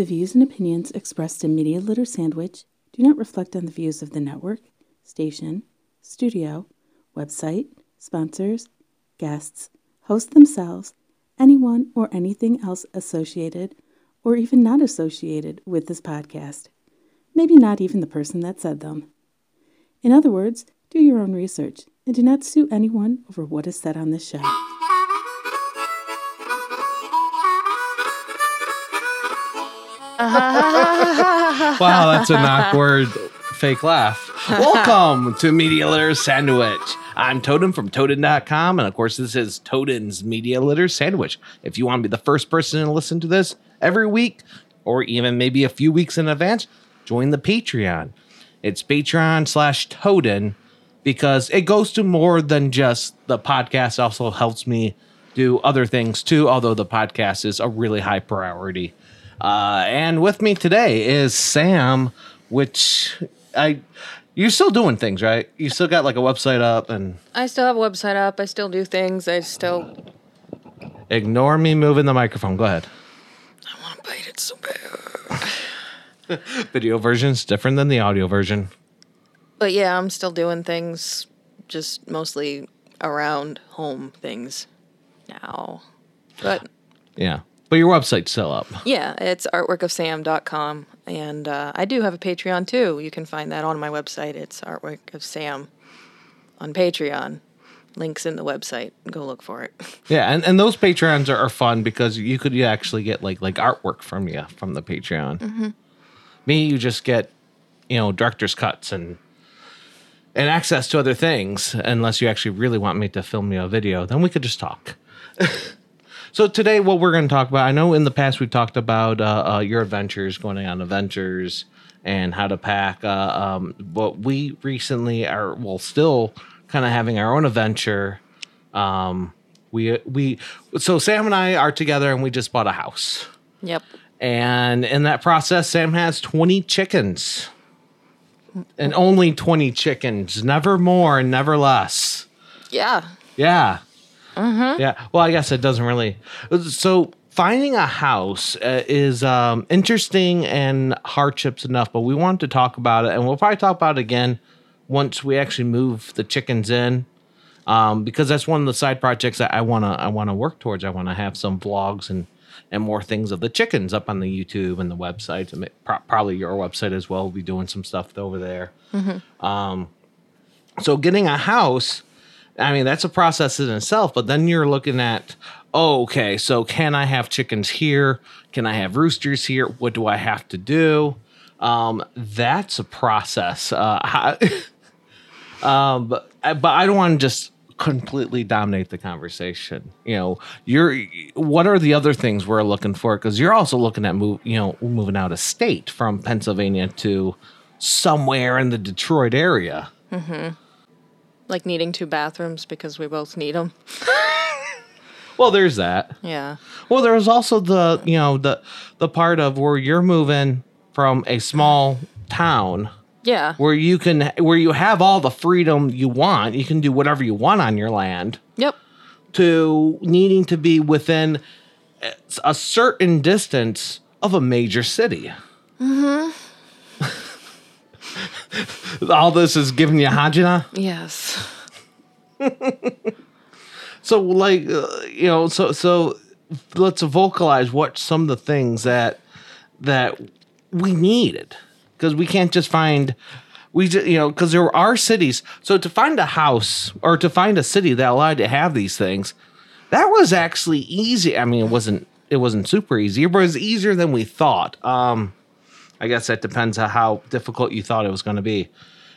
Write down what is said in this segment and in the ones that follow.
The views and opinions expressed in Media Litter Sandwich do not reflect on the views of the network, station, studio, website, sponsors, guests, hosts themselves, anyone or anything else associated or even not associated with this podcast. Maybe not even the person that said them. In other words, do your own research and do not sue anyone over what is said on this show. wow, that's an awkward fake laugh. Welcome to Media Litter Sandwich. I'm Totem from Totem.com, and of course, this is Totem's Media Litter Sandwich. If you want to be the first person to listen to this every week, or even maybe a few weeks in advance, join the Patreon. It's Patreon slash Totem because it goes to more than just the podcast, also helps me do other things too, although the podcast is a really high priority. Uh, and with me today is Sam, which I you're still doing things, right? You still got like a website up and I still have a website up. I still do things. I still ignore me moving the microphone. Go ahead. I want to bite it so bad. Video version's different than the audio version. But yeah, I'm still doing things just mostly around home things now. But Yeah. But your website's still up. yeah, it's artworkofsam.com. And uh, I do have a Patreon too. You can find that on my website. It's Artwork of Sam on Patreon. Links in the website. Go look for it. Yeah, and, and those Patreons are, are fun because you could actually get like like artwork from you from the Patreon. Me, you just get you know director's cuts and and access to other things. Unless you actually really want me to film you a video, then we could just talk. so today, what we're going to talk about, I know in the past we've talked about uh, uh, your adventures, going on adventures, and how to pack. Uh, um, but we recently are well still kind of having our own adventure. Um, we we so Sam and I are together, and we just bought a house. Yep. And in that process, Sam has 20 chickens. And only 20 chickens, never more and never less. Yeah. Yeah. Yeah. Well, I guess it doesn't really. So finding a house uh, is um, interesting and hardships enough, but we wanted to talk about it, and we'll probably talk about it again once we actually move the chickens in, um, because that's one of the side projects that I wanna I wanna work towards. I want to have some vlogs and and more things of the chickens up on the YouTube and the website, and pro- probably your website as well. We'll be doing some stuff over there. Um, so getting a house I mean, that's a process in itself, but then you're looking at, oh, okay, so can I have chickens here? Can I have roosters here? What do I have to do? Um, that's a process. Uh, um, but, but I don't want to just completely dominate the conversation. You know, you're, what are the other things we're looking for? Because you're also looking at move, you know, moving out of state from Pennsylvania to somewhere in the Detroit area. Like needing two bathrooms because we both need them. Well, there's that. Yeah. Well, there's also the you know the the part of where you're moving from a small town Yeah. where you can where you have all the freedom you want, you can do whatever you want on your land, Yep. to needing to be within a certain distance of a major city. Mm-hmm. all this is giving you hajina. Yes. So like uh, you know, so so let's vocalize what some of the things that that we needed because we can't just find we just you know because there are cities. So to find a house or to find a city that allowed to have these things, that was actually easy. I mean, it wasn't it wasn't super easy, but it was easier than we thought. Um, I guess that depends on how difficult you thought it was going to be.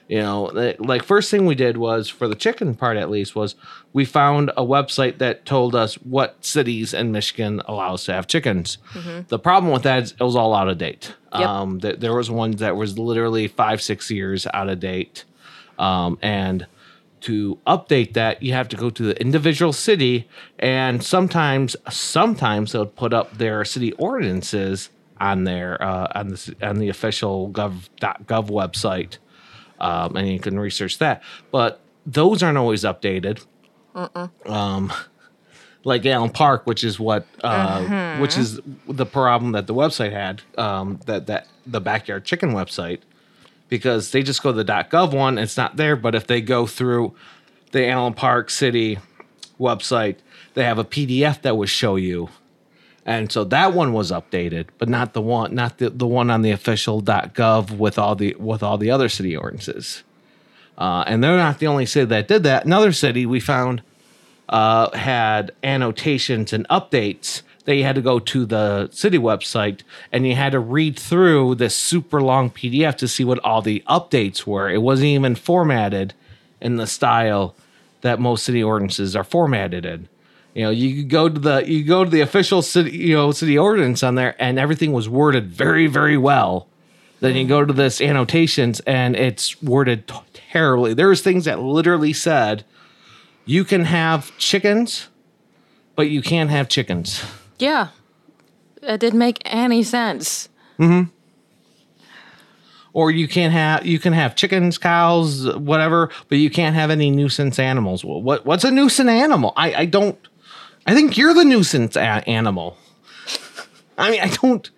You know, like first thing we did was for the chicken part at least was we found a website that told us what cities in Michigan allow us to have chickens. The problem with that is it was all out of date. Yep. Um, th- there was one that was literally five six years out of date, um, and to update that you have to go to the individual city and sometimes sometimes they'll put up their city ordinances on there uh, on the on the official gov gov website um, and you can research that. But those aren't always updated. Um like Allen Park, which is what, uh, which is the problem that the website had, um, that that the backyard chicken website, because they just go to the .gov one, it's not there. But if they go through the Allen Park City website, they have a PDF that will show you, and so that one was updated, but not the one, not the, the one on the official .gov with all the with all the other city ordinances. Uh, and they're not the only city that did that. Another city we found uh, had annotations and updates that you had to go to the city website and you had to read through this super long PDF to see what all the updates were. It wasn't even formatted in the style that most city ordinances are formatted in. You know, you could go to the you go to the official city you know city ordinance on there, and everything was worded very very well. Then you go to this annotations, and it's worded t- terribly. There's things that literally said, "You can have chickens, but you can't have chickens." Yeah. It didn't make any sense. Hmm. Or you can have you can have chickens, cows, whatever, but you can't have any nuisance animals. What what's a nuisance animal? I I don't. I think you're the nuisance a- animal. I mean, I don't.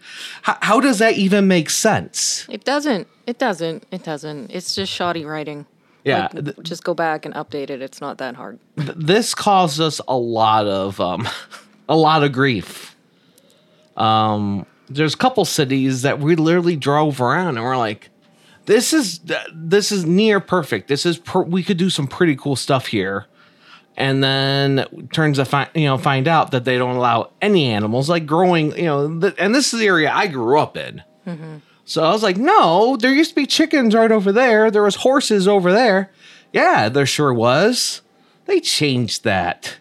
How, how does that even make sense? It doesn't. It doesn't. It doesn't. It's just shoddy writing. Yeah, Like, th- just go back and update it. It's not that hard. this caused us a lot of um a lot of grief um there's a couple cities that we literally drove around and we're like this is this is near perfect this is per- we could do some pretty cool stuff here and then turns to find you know find out that they don't allow any animals like growing you know the, and this is the area i grew up in so i was like no there used to be chickens right over there there was horses over there yeah there sure was they changed that.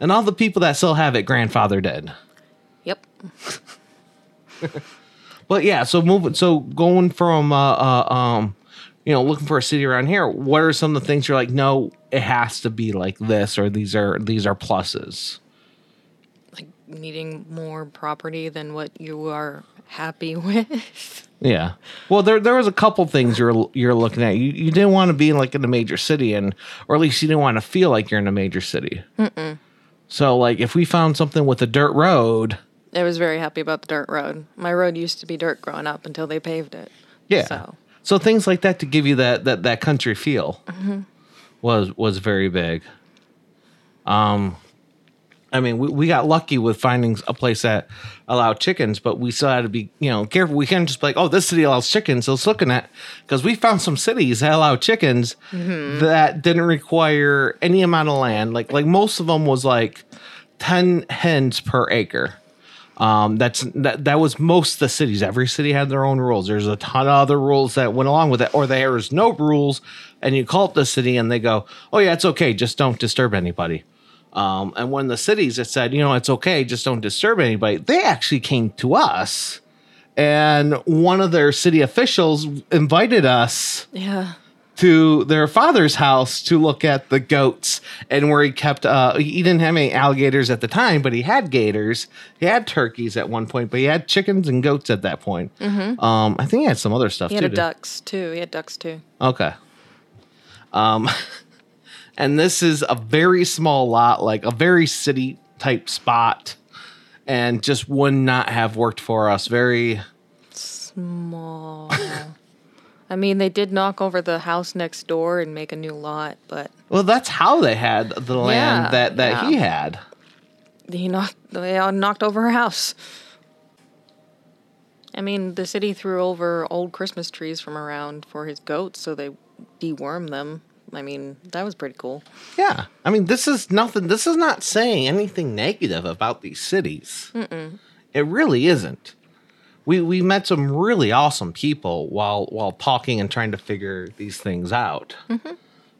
And all the people that still have it grandfathered in. Yep. But yeah, so moving so going from uh, uh um you know, looking for a city around here, what are some of the things you're like, no, it has to be like this or these are these are pluses. Like needing more property than what you are happy with. Yeah. Well, there there was a couple things you're you're looking at. You you didn't want to be like in a major city, and or at least you didn't want to feel like you're in a major city. So like if we found something with a dirt road, I was very happy about the dirt road. My road used to be dirt growing up until they paved it. Yeah. So So things like that to give you that that that country feel was was very big. Um, I mean, we, we got lucky with finding a place that allowed chickens, but we still had to be you know careful. We can't just be like, oh, this city allows chickens. So let's looking at because we found some cities that allow chickens that didn't require any amount of land. Like like most of them was like ten hens per acre. Um, that's that, that was most the cities. Every city had their own rules. There's a ton of other rules that went along with it, or there's no rules, and you call up the city and they go, "Oh yeah, it's okay, just don't disturb anybody." Um, and when the cities that said, "You know, it's okay, just don't disturb anybody," they actually came to us, and one of their city officials invited us yeah. To their father's house to look at the goats and where he kept uh he didn't have any alligators at the time but he had gators he had turkeys at one point but he had chickens and goats at that point um i think he had some other stuff He had too did- ducks too. He had ducks too. okay um and this is a very small lot like a very city type spot and just would not have worked for us very Small. I mean, they did knock over the house next door and make a new lot, but well that's how they had the land Yeah, that that yeah. he had he knocked they all knocked over her house. I mean, the city threw over old Christmas trees from around for his goats, so they dewormed them. I mean, that was pretty cool. Yeah, I mean, this is nothing. This is not saying anything negative about these cities. It really isn't. We we met some really awesome people while while talking and trying to figure these things out.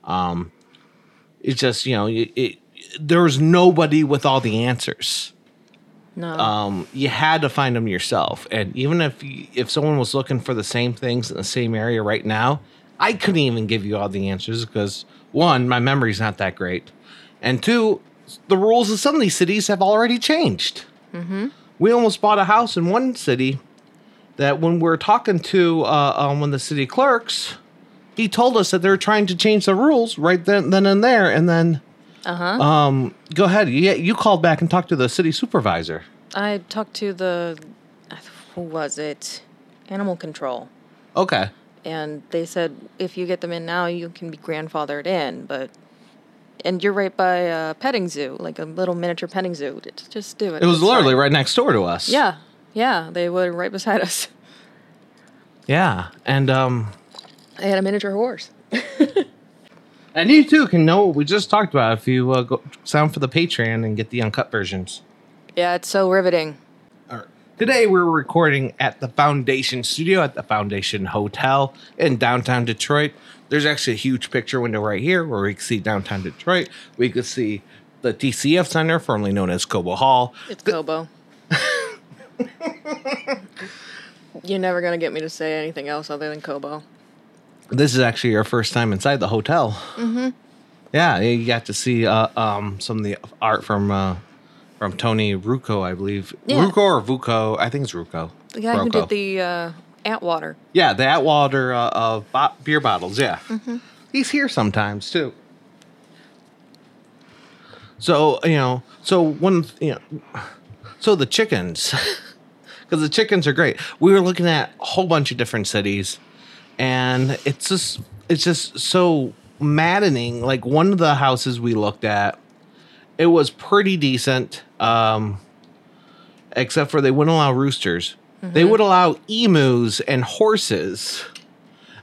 Um, it's just you know it, it, there was nobody with all the answers. No. Um, you had to find them yourself, and even if you, if someone was looking for the same things in the same area right now, I couldn't even give you all the answers because one, my memory's not that great, and two, the rules of some of these cities have already changed. We almost bought a house in one city that when we are talking to uh, um, one of the city clerks, he told us that they're trying to change the rules right then, then and there, and then Uh huh. Um, go ahead. You, you called back and talked to the city supervisor. I talked to the, who was it? Animal control. Okay. And they said if you get them in now, you can be grandfathered in. But, and you're right by a petting zoo, like a little miniature petting zoo. Just- Just do it. It was It's literally fine. right next door to us. Yeah. Yeah. They were right beside us. Yeah. And um, They had a miniature horse. and you too can know what we just talked about if you uh, go up for the Patreon and get the uncut versions. Yeah, it's so riveting. All right. Today we're recording at the Foundation Studio at the Foundation Hotel in downtown Detroit. There's actually a huge picture window right here where we can see downtown Detroit. We could see the TCF Center, formerly known as Cobo Hall. It's Cobo. You're never gonna get me to say anything else other than Cobo. This is actually your first time inside the hotel. Mm-hmm. Yeah, you got to see uh, um, some of the art from uh, from Tony Rucco, I believe. Yeah. Rucco or Vucco? I think it's Rucco. The guy who did the uh, Atwater. Yeah, the Atwater uh, bo- beer bottles. Yeah, he's here sometimes too. So you know, so one you know, so the chickens, because the chickens are great. We were looking at a whole bunch of different cities, and it's just it's just so maddening. Like one of the houses we looked at, it was pretty decent, um, except for they wouldn't allow roosters. They would allow emus and horses,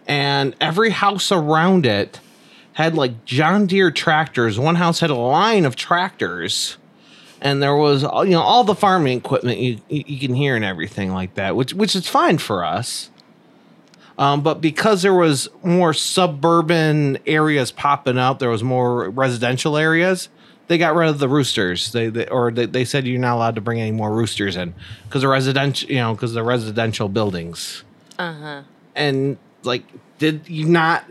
and every house around it had like John Deere tractors. One house had a line of tractors, and there was all- you know all the farming equipment you you can hear and everything like that, which which is fine for us. Um, but because there was more suburban areas popping up, there was more residential areas. They got rid of the roosters. They, they or they, they said you're not allowed to bring any more roosters in because the residential, you know, because the residential buildings. Uh huh. And like, did you not?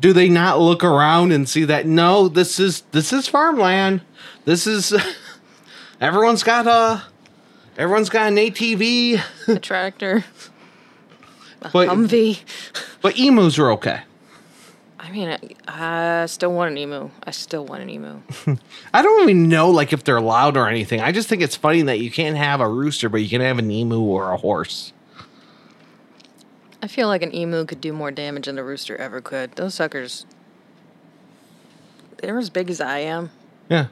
Do they not look around and see that? No, this is this is farmland. This is everyone's got a everyone's got an ATV. A tractor. A But- Humvee. But emus are okay. I mean, I, I still want an emu. I still want an emu. I don't even know like if they're loud or anything. I just think it's funny that you can't have a rooster, but you can have an emu or a horse. I feel like an emu could do more damage than a rooster ever could. Those suckers, they're as big as I am, Yeah.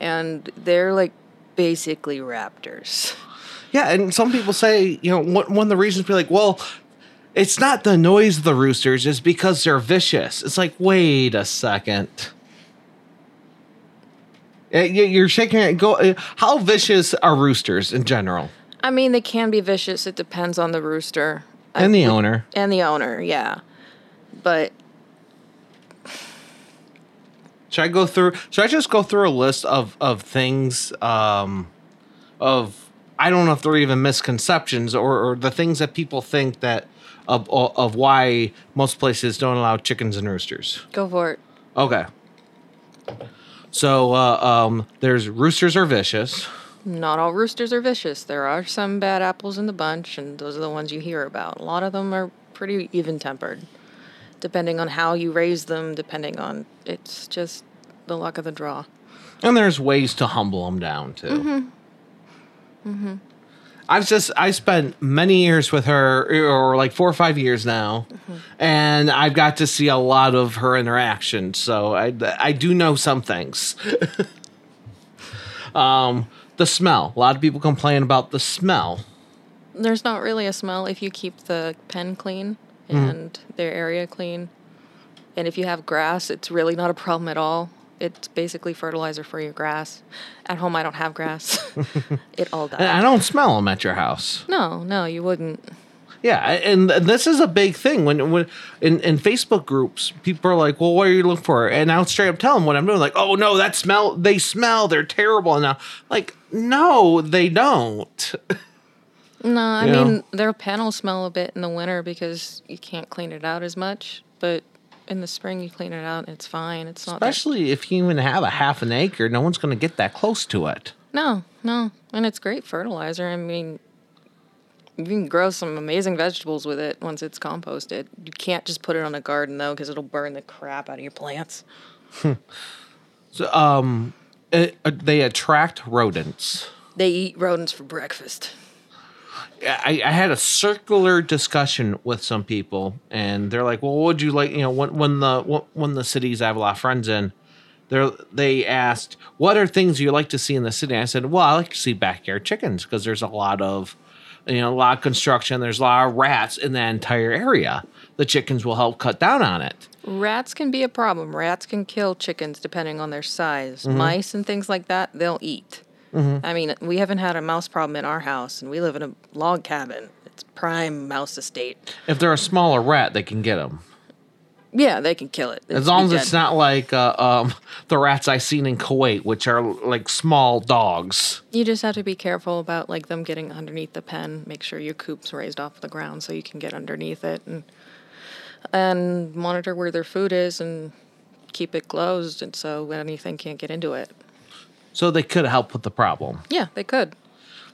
And they're like basically raptors. Yeah, and some people say, you know, one, one of the reasons be like, well, it's not the noise of the roosters, it's because they're vicious. It's like, wait a second. Uh, you- You're shaking it. Go. uh, How vicious are roosters in general, I mean, they can be vicious. It depends on the rooster and the owner? and the owner. Yeah, but Should I go through? Should I just go through a list of of things? Um, of I don't know if they're even misconceptions or, or the things that people think that of of why most places don't allow chickens and roosters. go for it. Okay. So uh, um, there's roosters are vicious. Not all roosters are vicious. There are some bad apples in the bunch, and those are the ones you hear about. A lot of them are pretty even tempered, depending on how you raise them, depending on it's just the luck of the draw. And there's ways to humble them down too. Mm-hmm. I've just I spent many years with her, or like four or five years now, and I've got to see a lot of her interaction. So I I do know some things. um, the smell. A lot of people complain about the smell. There's not really a smell if you keep the pen clean Mm. and their area clean. And if you have grass, it's really not a problem at all. It's basically fertilizer for your grass. At home, I don't have grass. it all And I don't smell them at your house. No, no, you wouldn't. Yeah, and this is a big thing when when in, in Facebook groups, people are like, "Well, what are you looking for?" And I'll straight up tell them what I'm doing. Like, "Oh no, that smell. They smell. They're terrible." And now, like, no, they don't. No, I You know? mean their pen will smell a bit in the winter because you can't clean it out as much. But in the spring, you clean it out, and it's fine. It's not. that- Especially if you even have a half an acre, no one's going to get that close to it. No, no, and it's great fertilizer. I mean, you can grow some amazing vegetables with it once it's composted. You can't just put it on a garden though, because it'll burn the crap out of your plants. So, um, it, uh, they attract rodents. They eat rodents for breakfast. I, I had a circular discussion with some people, and they're like, "Well, what would you like?" You know, when when the when the cities I have a lot of friends in, they they asked, "What are things you like to see in the city?" And I said, "Well, I like to see backyard chickens because there's a lot of, you know, a lot of construction. There's a lot of rats in that entire area. The chickens will help cut down on it." Rats can be a problem. Rats can kill chickens depending on their size. Mm-hmm. Mice and things like that, they'll eat. Mm-hmm. I mean, we haven't had a mouse problem in our house, and we live in a log cabin. It's prime mouse estate. If they're a smaller rat, they can get them. Yeah, they can kill it. As long as dead. it's not like uh, um, the rats I've seen in Kuwait, which are like small dogs. You just have to be careful about like them getting underneath the pen. Make sure your coop's raised off the ground so you can get underneath it, and and monitor where their food is and keep it closed, and so anything can't get into it. So they could help with the problem. Yeah, they could.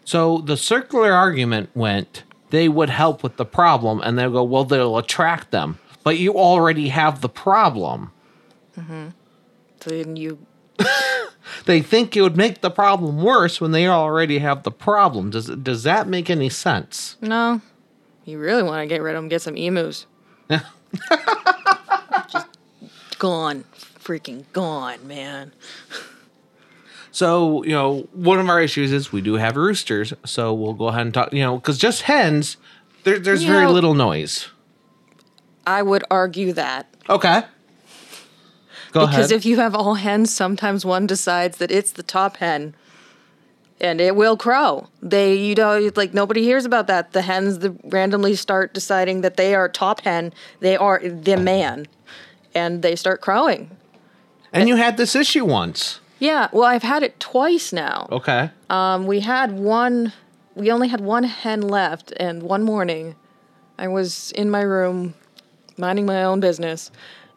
So the circular argument went they would help with the problem, and they'll go, well, they'll attract them, but you already have the problem. Mm-hmm. Then you. they think it would make the problem worse when they already have the problem. Does does that make any sense? No. You really want to get rid of them? Get some emus. Just gone, freaking gone, man. So, you know, one of our issues is we do have roosters. So we'll go ahead and talk, you know, because just hens, there, there's you very know, little noise. I would argue that. Okay. Go because ahead. if you have all hens, sometimes one decides that it's the top hen and it will crow. They, you know, like nobody hears about that. The hens the, randomly start deciding that they are top hen, they are the man, and they start crowing. And, and you had this issue once. Yeah, well, I've had it twice now. Okay. Um, we had one. We only had one hen left, and one morning, I was in my room, minding my own business,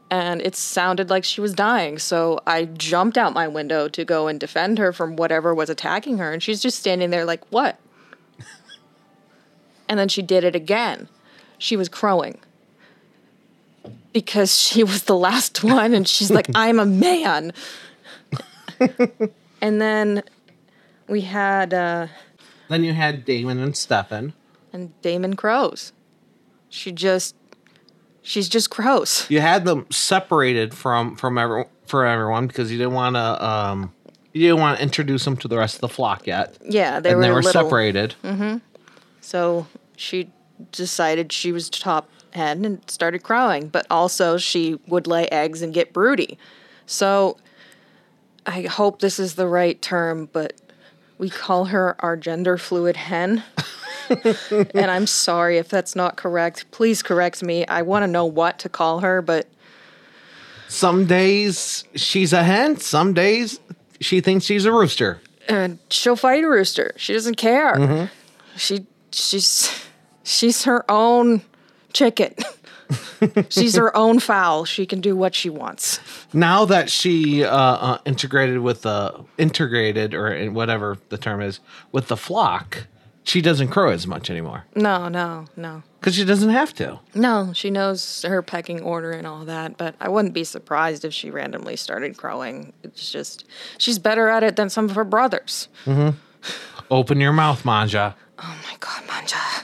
and it sounded like she was dying. So I jumped out my window to go and defend her from whatever was attacking her, and she's just standing there like, "What?" and then she did it again. She was crowing because she was the last one, and she's like, "I'm a man." and then we had. Uh, then you had Damon and Stefan. And Damon crows. She just. She's just crows. You had them separated from from every, for everyone because you didn't want to. Um, you didn't want to introduce them to the rest of the flock yet. Yeah, they and were. They were little. separated. Mm-hmm. So she decided she was top hen and started crowing, but also she would lay eggs and get broody. So I hope this is the right term, but we call her our gender fluid hen. and I'm sorry if that's not correct. Please correct me. I want to know what to call her, but some days she's a hen, some days she thinks she's a rooster. And she'll fight a rooster. She doesn't care. Mm-hmm. She she's she's her own chicken. She's her own fowl. She can do what she wants. Now that she uh, uh, integrated with the integrated or whatever the term is with the flock, she doesn't crow as much anymore. No, no, no. Because she doesn't have to. No, she knows her pecking order and all that. But I wouldn't be surprised if she randomly started crowing. It's just she's better at it than some of her brothers. Mm-hmm. Open your mouth, Manja. Oh my God, Manja.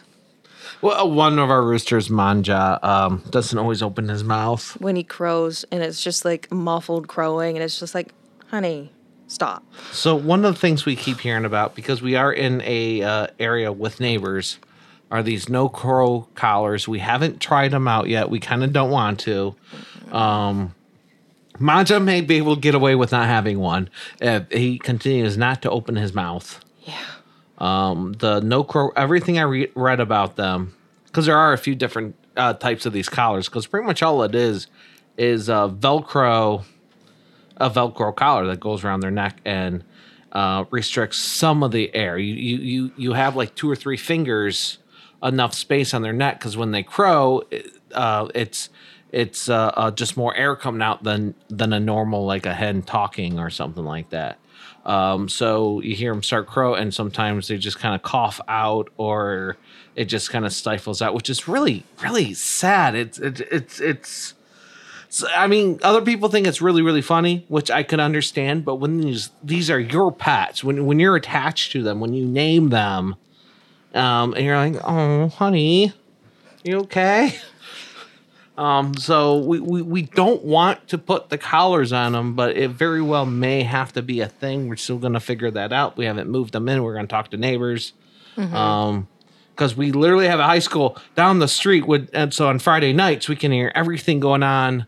Well, one of our roosters, Manja, um, doesn't always open his mouth when he crows, and it's just like muffled crowing, and it's just like, honey, stop. So one of the things we keep hearing about, because we are in a uh, area with neighbors, are these no crow collars. We haven't tried them out yet. We kind of don't want to. Um, Manja may be able to get away with not having one if he continues not to open his mouth. Yeah. Um, the no crow, everything I re- read about them, because there are a few different uh, types of these collars. Because pretty much all it is is a Velcro, a Velcro collar that goes around their neck and uh, restricts some of the air. You you you you have like two or three fingers enough space on their neck because when they crow, uh, it's it's uh, uh, just more air coming out than than a normal like a hen talking or something like that. Um, so you hear them start crow, and sometimes they just kind of cough out, or it just kind of stifles out, which is really, really sad. It's it's it's it's I mean, other people think it's really, really funny, which I can understand. But when these these are your pets, when when you're attached to them, when you name them, um, and you're like, "Oh, honey, you okay?" Um, so we, we, we don't want to put the collars on them, but it very well may have to be a thing. We're still going to figure that out. We haven't moved them in. We're going to talk to neighbors. Um, because we literally have a high school down the street with, and so on Friday nights we can hear everything going on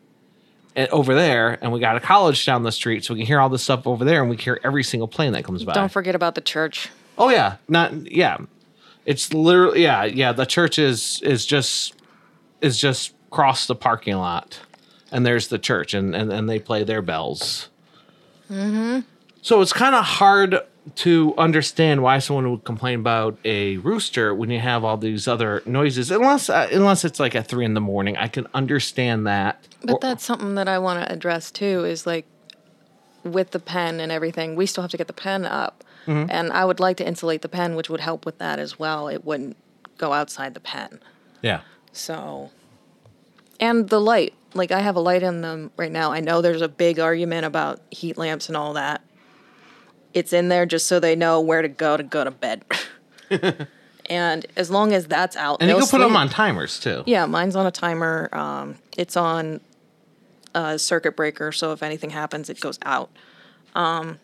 at, over there, and we got a college down the street, so we can hear all this stuff over there, and we hear every single plane that comes by. Don't forget about the church. Oh yeah, not yeah. It's literally yeah, yeah. The church is is just is just across the parking lot, and there's the church, and and, and they play their bells. Mm-hmm. So it's kind of hard to understand why someone would complain about a rooster when you have all these other noises, unless uh, unless it's like at three in the morning. I can understand that. But that's something that I want to address too is like with the pen and everything, we still have to get the pen up. Mm-hmm. And I would like to insulate the pen, which would help with that as well. It wouldn't go outside the pen. yeah. So, and the light. Like I have a light in them right now. I know there's a big argument about heat lamps and all that. It's in there just so they know where to go to go to bed. and as long as that's out, And you can put them on timers too. Yeah, mine's on a timer. Um, it's on a circuit breaker, so if anything happens, it goes out. Um,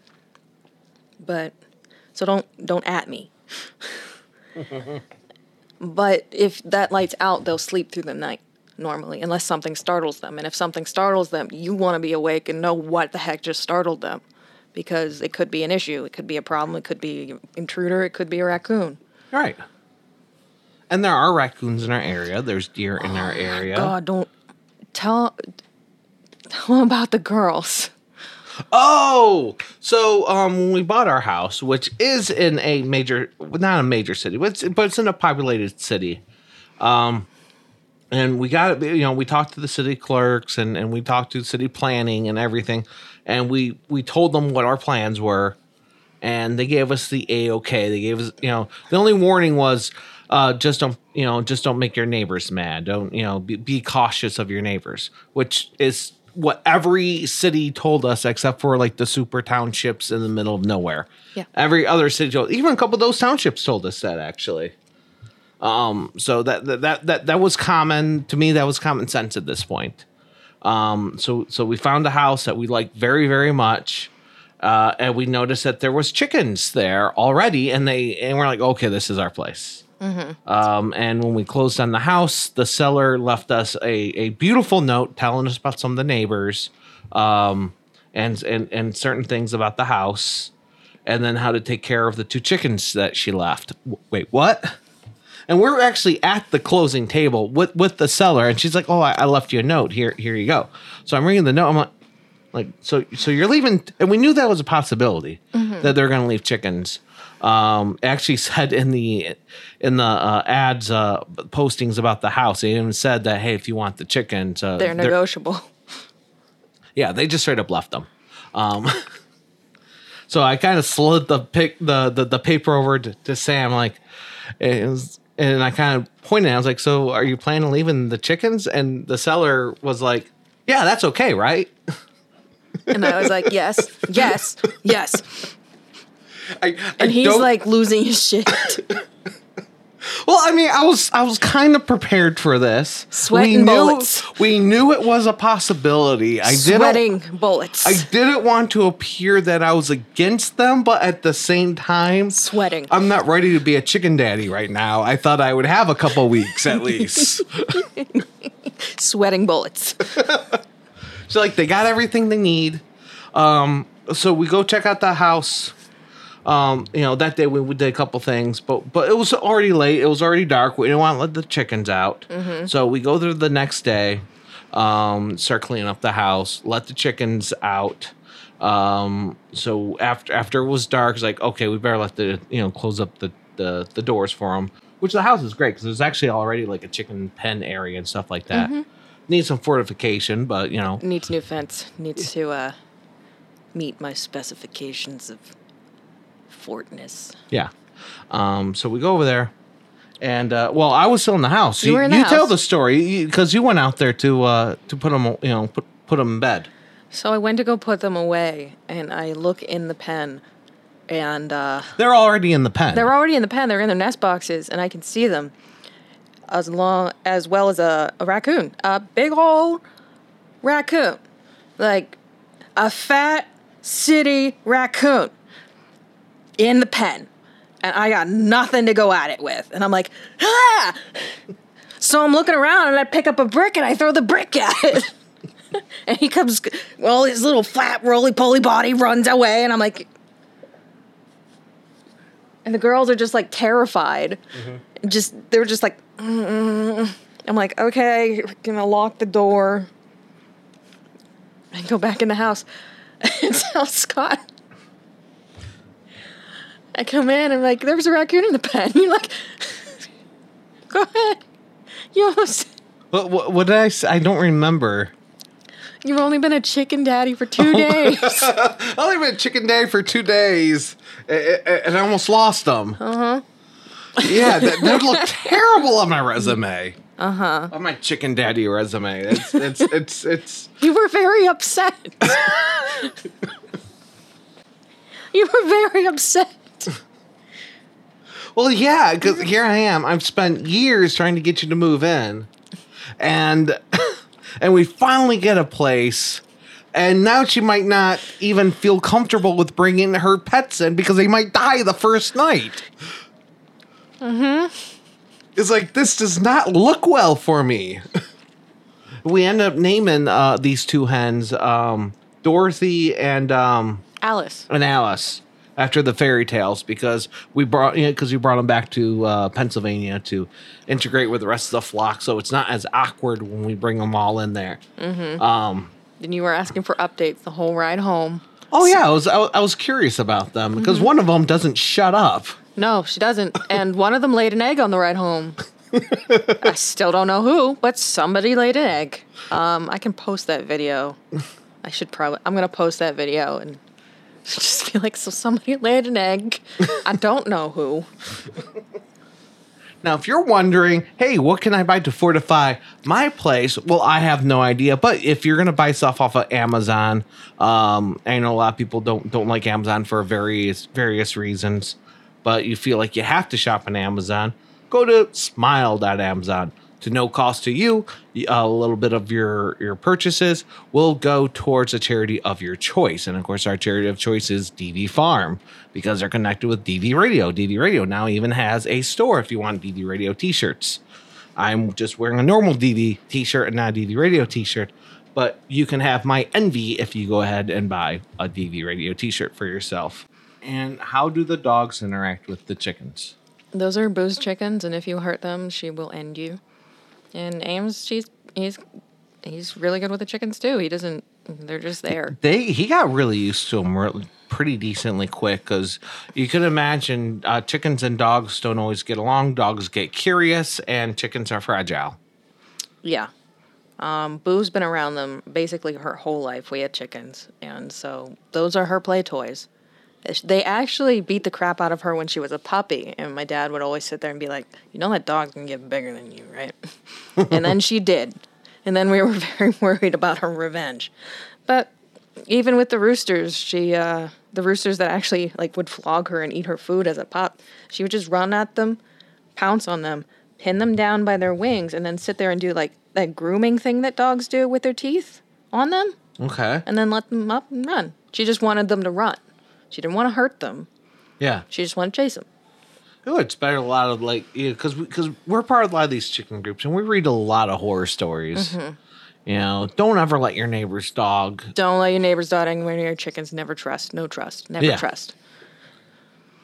but so don't don't at me. but if that light's out, they'll sleep through the night normally, unless something startles them. And if something startles them, you want to be awake and know what the heck just startled them, because it could be an issue, it could be a problem, it could be an intruder, it could be a raccoon. Right. And there are raccoons in our area. There's deer in our area. God, don't tell tell them about the girls. Oh, so um, when we bought our house, which is in a major, not a major city, but it's, but it's in a populated city, um, and we got you know we talked to the city clerks and and we talked to city planning and everything, and we we told them what our plans were, and they gave us the a okay. They gave us you know the only warning was. Uh, just don't you know just don't make your neighbors mad don't you know be, be cautious of your neighbors which is what every city told us except for like the super townships in the middle of nowhere Yeah. every other city told even a couple of those townships told us that actually um so that that that that, was common to me that was common sense at this point um so so we found a house that we liked very very much uh, and we noticed that there was chickens there already, and they and we're like, okay, this is our place. Um, and when we closed on the house, the seller left us a, a beautiful note telling us about some of the neighbors, um, and and and certain things about the house, and then how to take care of the two chickens that she left. W- Wait, what? And we're actually at the closing table with with the seller, and she's like, "Oh, I, I left you a note. Here, here you go." So I'm reading the note. I'm like, like so so you're leaving, and we knew that was a possibility that they're going to leave chickens. Um, actually said in the in the uh, ads uh, postings about the house, they even said that hey, if you want the chickens, uh, They're negotiable. yeah, they just straight up left them. Um, so I kind of slid the pick the, the the paper over to, to Sam, like, it was, and I kind of pointed. I was like, "So, are you planning on leaving the chickens?" And the seller was like, "Yeah, that's okay, right?" And I was like, yes, yes, yes. I, I And he's don't- like losing his shit. Well, I mean, I was I was kind of prepared for this. Sweating we knew, bullets. We knew it was a possibility. I didn't. Bullets. I didn't want to appear that I was against them, but at the same time, Sweating. I'm not ready to be a chicken daddy right now. I thought I would have a couple weeks at least. Sweating bullets. so like they got everything they need. Um, so we go check out the house. Um, you know, that day we, we did a couple things, but but it was already late. It was already dark. We didn't want to let the chickens out. So we go there the next day, um, start cleaning up the house, let the chickens out. Um, so after after it was dark, it's like okay, we better let the you know close up the the, the doors for them. Which the house is great because there's actually already like a chicken pen area and stuff like that. Needs some fortification, but you know Needs new fence. Needs to uh, meet my specifications of fortness. Yeah. Um, so we go over there, And uh, well, I was still in the house. You were in the tell house. the story because you went out there to uh, to put them, you know, put put them in bed. So I went to go put them away, and I look in the pen, and uh, They're already in the pen. they're already in the pen. They're in their nest boxes, and I can see them, as long as well as a, a raccoon, a big old raccoon, like a fat city raccoon, in the pen, and I got nothing to go at it with, and I'm like, ah. So I'm looking around, and I pick up a brick, and I throw the brick at it. And he comes, well, his little flat, roly poly body runs away, and I'm like, and the girls are just like terrified. Just, they're just like, mm. I'm like, okay, we're gonna lock the door and go back in the house and tell Scott. I come in and like, there was a raccoon in the pen. You're like, go ahead. You almost, What, what, what did I say? I don't remember. you've only been a chicken daddy for two days. I only been a chicken day for two days, and I almost lost them. Uh huh. Yeah, that, that would look terrible on my resume. Uh huh. On my chicken daddy resume, it's it's it's it's. You were very upset. you were very upset. Well, yeah, because here I am. I've spent years trying to get you to move in, and and we finally get a place. And now she might not even feel comfortable with bringing her pets in because they might die the first night. Mm-hmm. It's like this does not look well for me. we end up naming uh, these two hens um, Dorothy and um, Alice. and Alice after the fairy tales because we brought you know, because we brought them back to uh, Pennsylvania to integrate with the rest of the flock, so it's not as awkward when we bring them all in there. And you were asking for updates the whole ride home. Oh yeah, I was I, was- I was curious about them because one of them doesn't shut up. No, she doesn't. And one of them laid an egg on the ride home. I still don't know who, but somebody laid an egg. Um, I can post that video. I should probably. I'm gonna post that video and just be like, so somebody laid an egg. I don't know who. Now, if you're wondering, hey, what can I buy to fortify my place? Well, I have no idea. But if you're gonna buy stuff off of Amazon, um, I know a lot of people don't don't like Amazon for various various reasons, but you feel like you have to shop on Amazon. Go to smile.amazon. To no cost to you, uh, a little bit of your your purchases will go towards a charity of your choice, and of course, our charity of choice is DV Farm because they're connected with DV Radio. DV Radio now even has a store if you want DV Radio T-shirts. I'm just wearing a normal DV T-shirt and not a DV Radio T-shirt, but you can have my envy if you go ahead and buy a DV Radio T-shirt for yourself. And how do the dogs interact with the chickens? Those are Boo's chickens, and if you hurt them, she will end you. And Ames, she's he's he's really good with the chickens too. He doesn't. They're just there. They he got really used to them re- pretty decently quick because you can imagine uh, chickens and dogs don't always get along. Dogs get curious, and chickens are fragile. Yeah. Um, Boo's been around them basically her whole life. We had chickens, and so those are her play toys. They actually beat the crap out of her when she was a puppy, and my dad would always sit there and be like, "You know that dog can get bigger than you, right?" and then she did, and then we were very worried about her revenge. But even with the roosters, she uh, the roosters that actually like would flog her and eat her food as a pup, she would just run at them, pounce on them, pin them down by their wings, and then sit there and do like that grooming thing that dogs do with their teeth on them, Okay. and then let them up and run. She just wanted them to run. She didn't want to hurt them. Yeah. She just wanted to chase them. Oh, it's better a lot of like because because we, are part of a lot of these chicken groups and we read a lot of horror stories. Mm-hmm. You know, don't ever let your neighbor's dog. Don't let your neighbor's dog anywhere near your chickens. Never trust. No trust. Never Yeah. trust.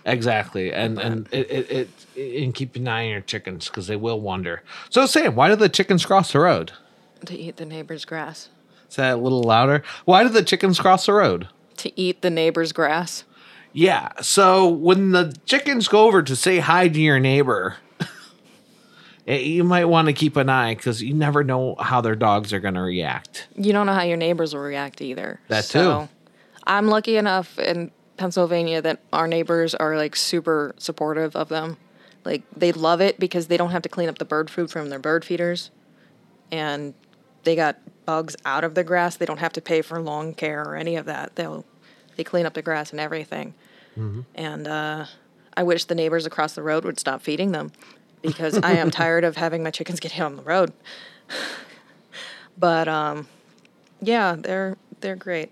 Exactly, and and it, it, it and keep an eye on your chickens because they will wander. So Sam, why did the chickens cross the road? To eat the neighbor's grass. Is that a little louder? Why did the chickens cross the road? To eat the neighbor's grass. Yeah. So when the chickens go over to say hi to your neighbor, eh, you might want to keep an eye because you never know how their dogs are going to react. You don't know how your neighbors will react either. That So, too. I'm lucky enough in Pennsylvania that our neighbors are like super supportive of them. Like they love it because they don't have to clean up the bird food from their bird feeders, and they got bugs out of the grass. They don't have to pay for lawn care or any of that. They'll they clean up the grass and everything. And uh, I wish the neighbors across the road would stop feeding them because I am tired of having my chickens get hit on the road. but um, yeah, they're they're great.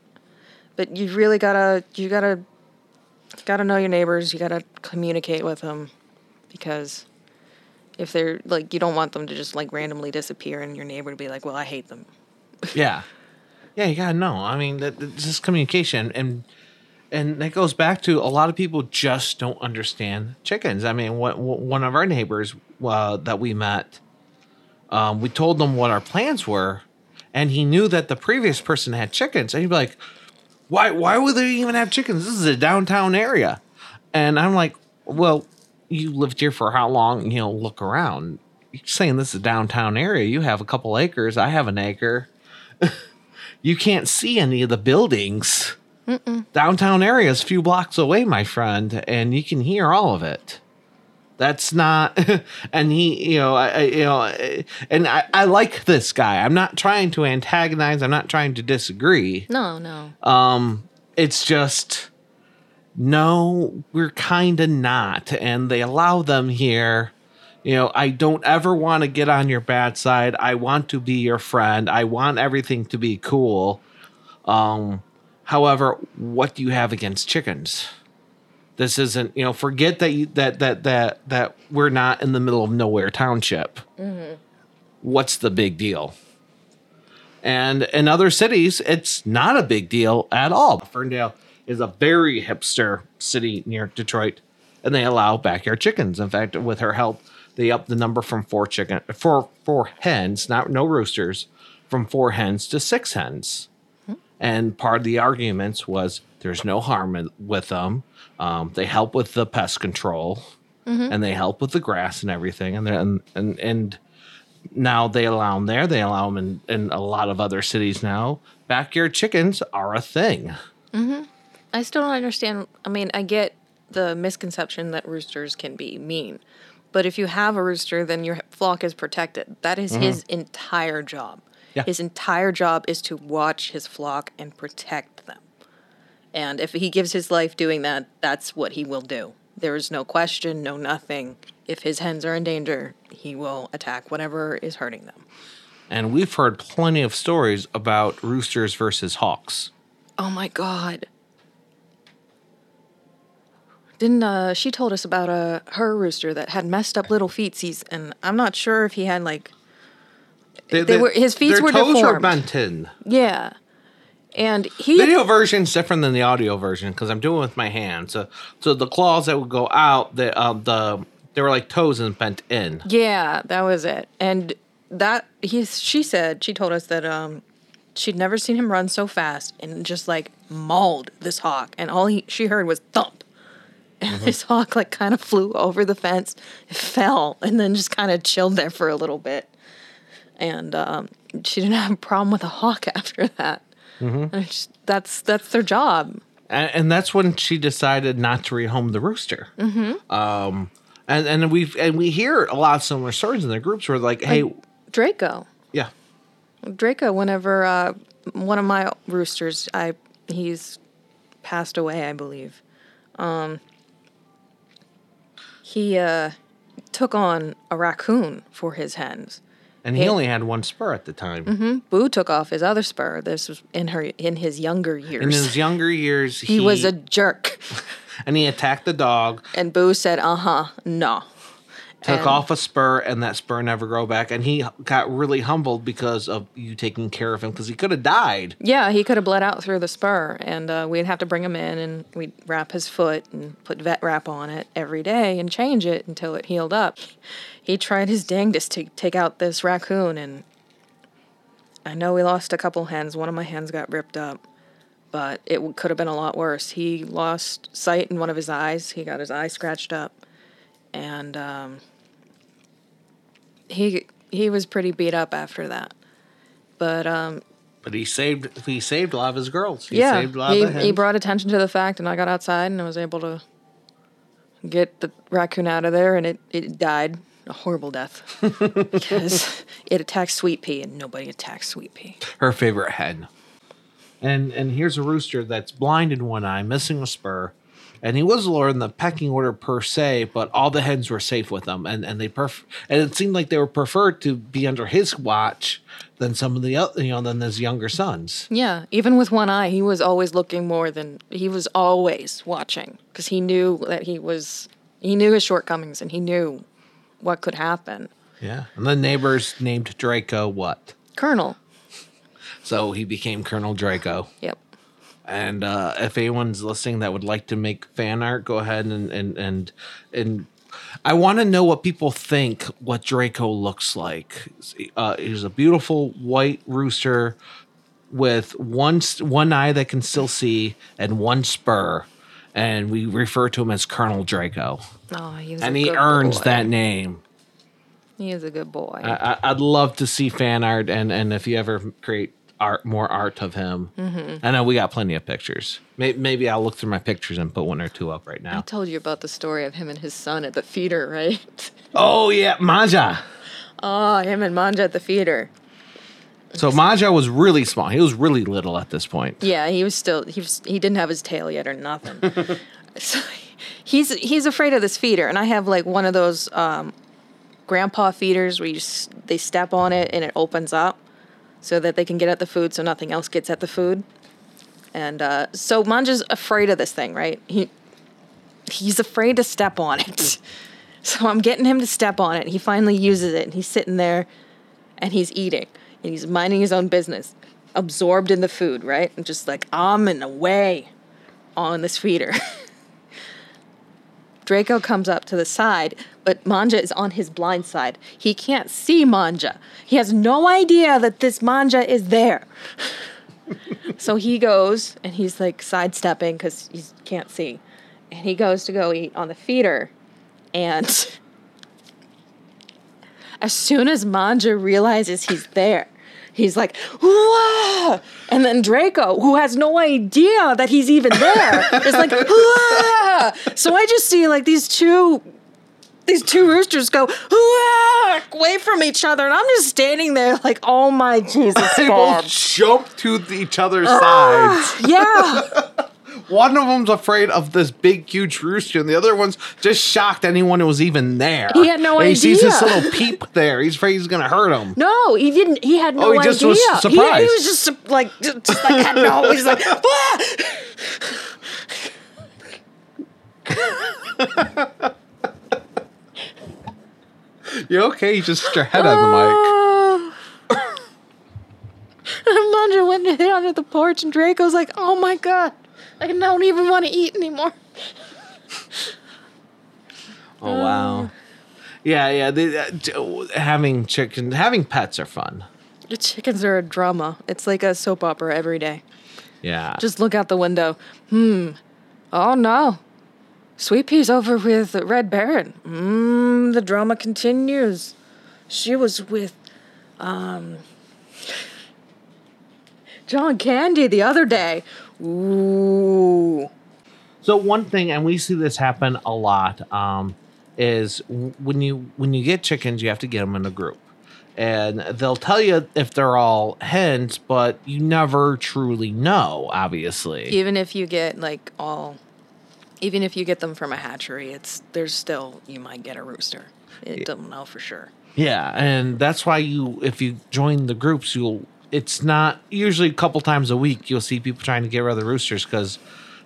But you really gotta you gotta you gotta know your neighbors. You gotta communicate with them because if they're like you don't want them to just like randomly disappear and your neighbor to be like, well, I hate them. Yeah, yeah, you gotta know. I mean, that, that's just communication, and and that goes back to a lot of people just don't understand chickens. I mean, what, one of our neighbors uh, that we met, um, we told them what our plans were, and he knew that the previous person had chickens, and he'd be like, "Why? Why would they even have chickens? This is a downtown area," and I'm like, "Well, you lived here for how long? You know, look around." You're saying this is a downtown area. You have a couple acres. I have an acre you can't see any of the buildings. Downtown area is a few blocks away, my friend, and you can hear all of it. That's not, and he, you know, I, I- you know, I- and I, I like this guy. I'm not trying to antagonize. I'm not trying to disagree. No, no. Um, it's just no, we're kind of not, and they allow them here. You know, I don't ever want to get on your bad side. I want to be your friend. I want everything to be cool. Um, however, what do you have against chickens? This isn't, you know, forget that you, that that that that we're not in the middle of nowhere township. What's the big deal? And in other cities, it's not a big deal at all. Ferndale is a very hipster city near Detroit, and they allow backyard chickens. In fact, with her help, they upped the number from four chicken four four hens, not no roosters, from four hens to six hens. Hmm. And part of the arguments was there's no harm in- with them. Um, they help with the pest control, mm-hmm. and they help with the grass and everything. And and and and now they allow them there. They allow them in, in a lot of other cities now. Backyard chickens are a thing. Mm-hmm. I still don't understand. I mean, I get the misconception that roosters can be mean, but if you have a rooster, then your flock is protected. That is his mm-hmm. entire job. Yeah. His entire job is to watch his flock and protect them. And if he gives his life doing that, that's what he will do. There is no question, no nothing. If his hens are in danger, he will attack whatever is hurting them. And we've heard plenty of stories about roosters versus hawks. Oh my god. Didn't uh she told us about uh her rooster that had messed up little feetsies and I'm not sure if he had like They were- his feet were toes deformed. were bent in. yeah. And he Video version's different than the audio version because I'm doing it with my hands. So, so the claws that would go out, the uh, the they were like toes and bent in. Yeah, that was it. And that he she said she told us that um she'd never seen him run so fast and just like mauled this hawk and all he she heard was thump. And this hawk like kind of flew over the fence, fell, and then just kind of chilled there for a little bit. And um, she didn't have a problem with a hawk after that. It's, that's that's their job. and, and that's when she decided not to rehome the rooster. Mm-hmm. Um, and and we've and we hear a lot of similar stories in the groups where like, hey, Draco. yeah, Draco, whenever uh, one of my roosters, I he's passed away, I believe. Um, he uh, took on a raccoon for his hens. and he only had one spur at the time. Boo took off his other spur. This was in her in his younger years. In his younger years, he, was a jerk, and he attacked the dog, and Boo said, "Uh huh, no." Took And- off a spur, and that spur never grow back. And he got really humbled because of you taking care of him because he could have died. Yeah, he could have bled out through the spur, and uh, we'd have to bring him in, and we'd wrap his foot and put vet wrap on it every day and change it until it healed up. He tried his dangest to take out this raccoon, and I know we lost a couple hens. One of my hens got ripped up, but it could have been a lot worse. He lost sight in one of his eyes. He got his eye scratched up, and um, he he was pretty beat up after that. But um, But he saved he saved a lot of his girls. He yeah, saved a lot he, he brought attention to the fact, and I got outside and I was able to get the raccoon out of there, and it, it died a horrible death because it attacked Sweet Pea, and nobody attacks Sweet Pea. Her favorite hen. And and here's a rooster that's blind in one eye, missing a spur, and he was lower in the pecking order per se, but all the hens were safe with him, and and they perf- and it seemed like they were preferred to be under his watch than some of the other, you know, than his younger sons. Yeah, even with one eye, he was always looking more than he was always watching because he knew that he was he knew his shortcomings and he knew what could happen. Yeah, and the neighbors named Draco what? Colonel. So he became Colonel Draco. Yep. And uh, if anyone's listening that would like to make fan art, go ahead and and and and I want to know what people think what Draco looks like. Uh, he's a beautiful white rooster with one one eye that can still see and one spur, and we refer to him as Colonel Draco. Oh, he's and he earns boy. that name. He is a good boy. I, would love to see fan art, and and if you ever create art, more art of him. Mm-hmm. I know we got plenty of pictures. Maybe, maybe, I'll look through my pictures and put one or two up right now. I told you about the story of him and his son at the feeder, right? Oh yeah, Manja. Oh, him and Manja at the feeder. So Manja was really small. He was really little at this point. Yeah, he was still he was he didn't have his tail yet or nothing. so he's he's afraid of this feeder, and I have like one of those um, grandpa feeders where you they step on it and it opens up so that they can get at the food so nothing else gets at the food. And uh, so Manja's afraid of this thing, right? He he's afraid to step on it. so I'm getting him to step on it. He finally uses it and he's sitting there and he's eating and he's minding his own business, absorbed in the food, right? And just like I'm in and way on this feeder. Draco comes up to the side, but Manja is on his blind side. He can't see Manja. He has no idea that this Manja is there. so he goes and he's like sidestepping because he can't see. And he goes to go eat on the feeder. And as soon as Manja realizes he's there, he's like, Wah! and then Draco, who has no idea that he's even there, is like, Wah! so I just see like these two. These two roosters go away from each other, and I'm just standing there like, "Oh my Jesus!" They both jump to each other's uh, sides. Yeah, one of them's afraid of this big, huge rooster, and the other one's just shocked anyone who was even there. He had no and idea. He sees this little peep there. He's afraid he's gonna hurt him. No, he didn't. He had no idea. oh, he idea. just was surprised. He, he was just like, just, just like had no. He's like, ah! You okay? You just stuck your head on the mic. Went and hid under the porch, and Draco's like, "Oh my god." I don't even want to eat anymore. oh wow. Yeah, yeah. They, uh, having chickens, having pets are fun. The chickens are a drama. It's like a soap opera every day. Yeah. Just look out the window. Hmm. Oh no. Sweet Pea's over with Red Baron. Hmm. The drama continues. She was with, um, John Candy the other day. Ooh. So one thing, and we see this happen a lot, um, is when you when you get chickens, you have to get them in a group, and they'll tell you if they're all hens, but you never truly know. Obviously, even if you get like all, even if you get them from a hatchery, it's there's still you might get a rooster. It yeah. don't know for sure. Yeah, and that's why you if you join the groups, you'll it's not usually a couple times a week you'll see people trying to get rid of the roosters because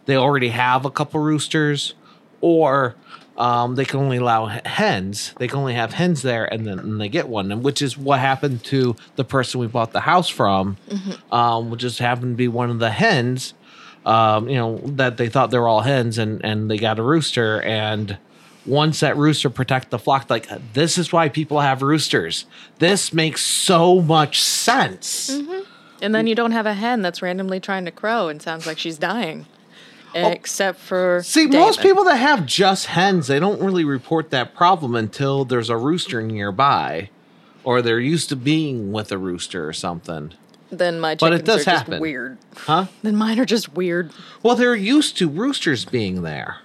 they already have a couple roosters or um, they can only allow hens. They can only have hens there, and then and they get one, and which is what happened to the person we bought the house from, mm-hmm. um, which just happened to be one of the hens. Um, you know that they thought they were all hens, and and they got a rooster, and once that rooster protect the flock like this is why people have roosters this makes so much sense mm-hmm. and then you don't have a hen that's randomly trying to crow and sounds like she's dying oh. except for see David. most people that have just hens they don't really report that problem until there's a rooster nearby or they're used to being with a rooster or something then my chickens but it does are happen. just weird huh then mine are just weird well they're used to roosters being there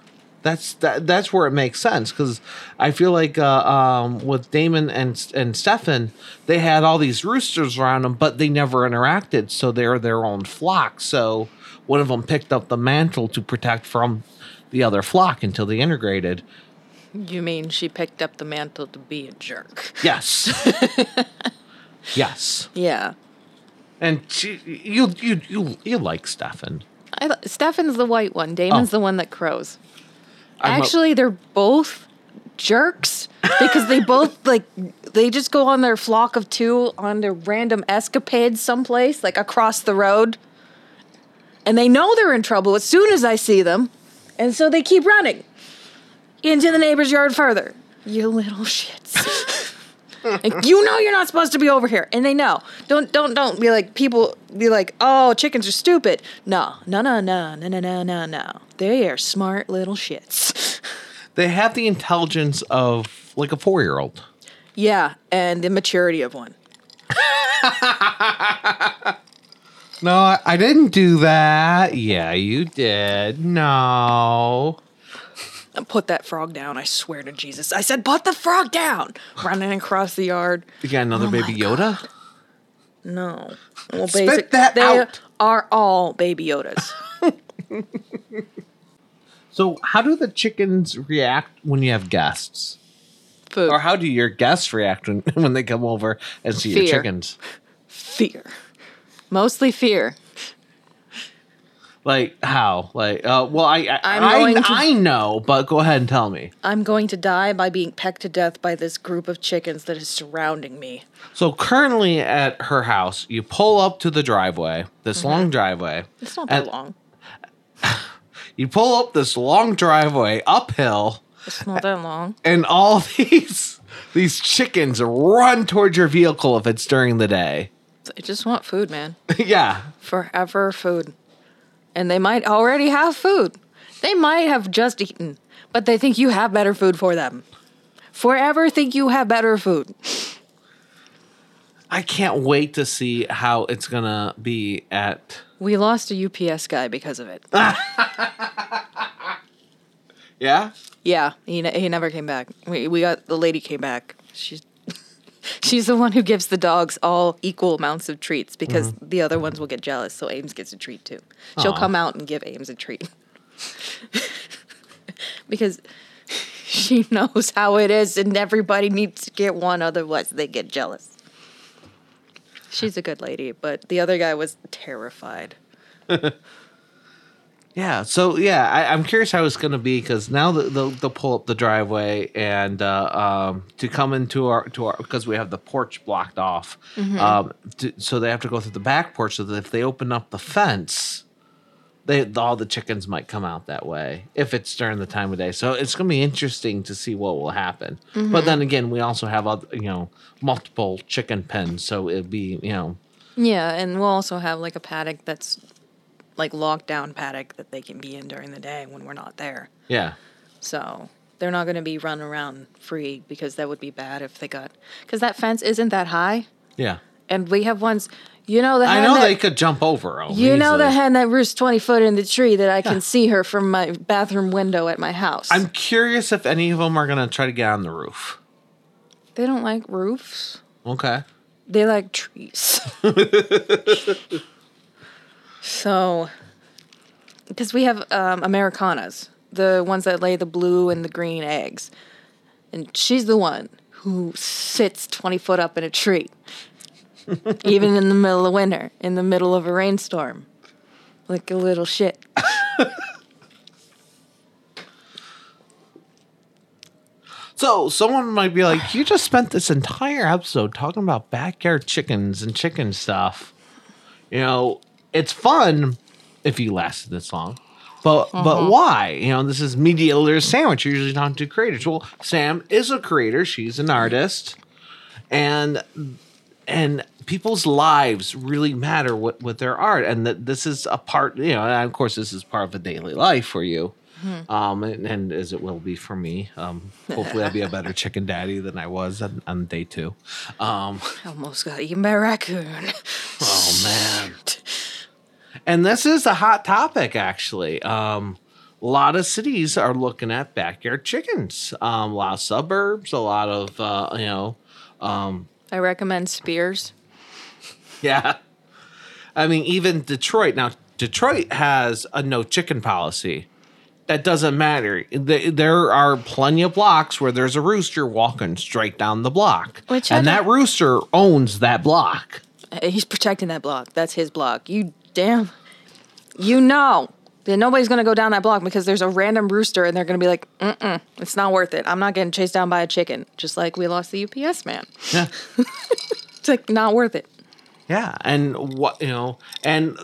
that's that, that's where it makes sense because I feel like uh, um, with Damon and and Stefan, they had all these roosters around them, but they never interacted, so they're their own flock. So one of them picked up the mantle to protect from the other flock until they integrated. You mean she picked up the mantle to be a jerk? Yes. yes. Yeah. And she, you you you you like Stefan. I, Stefan's the white one. Damon's Oh. the one that crows. I'm a- Actually, they're both jerks because they both like they just go on their flock of two on their random escapades someplace like across the road. And they know they're in trouble as soon as I see them. And so they keep running into the neighbor's yard further. You little shits. Like, you know you're not supposed to be over here. And they know. Don't don't don't be like people be like, "Oh, chickens are stupid." No. No, no, no. No, no, no, no, no. They are smart little shits. They have the intelligence of like a four year old. yeah, and the maturity of one. No, I, I didn't do that. Yeah, you did. No. Put that frog down. I swear to Jesus. I said, "Put the frog down." Running across the yard. You got another Oh baby my Yoda? No. Well, Spit that they out. are all baby Yodas. So, how do the chickens react when you have guests? Food. Or how do your guests react when, when they come over and see your chickens? fear. Mostly fear. Like how? Like, uh, well, I I, I, to- I know, but go ahead and tell me. I'm going to die by being pecked to death by this group of chickens that is surrounding me. So currently at her house, you pull up to the driveway, this long driveway. It's not that long. You pull up this long driveway uphill, It's not that long. and all these these chickens run towards your vehicle if it's during the day. I just want food, man. yeah. Forever food. And they might already have food. They might have just eaten, but they think you have better food for them. Forever think you have better food. I can't wait to see how it's gonna be at We lost a UPS guy because of it. Yeah? Yeah, he, ne- he never came back. We, we got the lady came back. She's she's the one who gives the dogs all equal amounts of treats because mm-hmm. the other ones will get jealous. So Ames gets a treat too. She'll Aw. come out and give Ames a treat because she knows how it is, and everybody needs to get one, otherwise they get jealous. She's a good lady, but the other guy was terrified. Yeah. So yeah, I, I'm curious how it's gonna be because now the, they'll, they'll pull up the driveway and uh, um, to come into our to our because we have the porch blocked off. Um, to, so they have to go through the back porch. So that if they open up the fence, they all the chickens might come out that way if it's during the time of day. So it's gonna be interesting to see what will happen. But then again, we also have other, you know multiple chicken pens, so it'd be you know Yeah, and we'll also have like a paddock that's like locked down paddock that they can be in during the day when we're not there. yeah. So they're not going to be run around free because that would be bad if they got because that fence isn't that high, Yeah. and we have ones. You know the I know that, they could jump over 'em You know the hen that roosts twenty foot in the tree that I can see her from my bathroom window at my house. I'm curious if any of them are gonna try to get on the roof. they don't like roofs. Okay. They like trees. so, because we have um, Americanas, the ones that lay the blue and the green eggs. And she's the one who sits 20 foot up in a tree, even in the middle of winter, in the middle of a rainstorm, like a little shit. So someone might be like, "You just spent this entire episode talking about backyard chickens and chicken stuff." You know, it's fun if you lasted this long, but but why? You know, this is media literate sandwich. You're usually talking to creators. Well, Sam is a creator. She's an artist, and and people's lives really matter with, with their art and that this is a part you know and of course this is part of a daily life for you um and, and as it will be for me um hopefully i'll be a better chicken daddy than i was on, on day two um I almost got eaten by a raccoon. oh man and this is a hot topic actually um a lot of cities are looking at backyard chickens. Um, a lot of suburbs, a lot of uh, you know, um, I recommend Spears. yeah. I mean, even Detroit now. Detroit has a no chicken policy. That doesn't matter. There are plenty of blocks where there's a rooster walking straight down the block, Which and that rooster owns that block. He's protecting that block. That's his block. You damn. You know that nobody's gonna go down that block because there's a random rooster and they're gonna be like, mm-mm, it's not worth it. I'm not getting chased down by a chicken. Just like we lost the UPS man. Yeah. It's like not worth it. Yeah, and what you know, and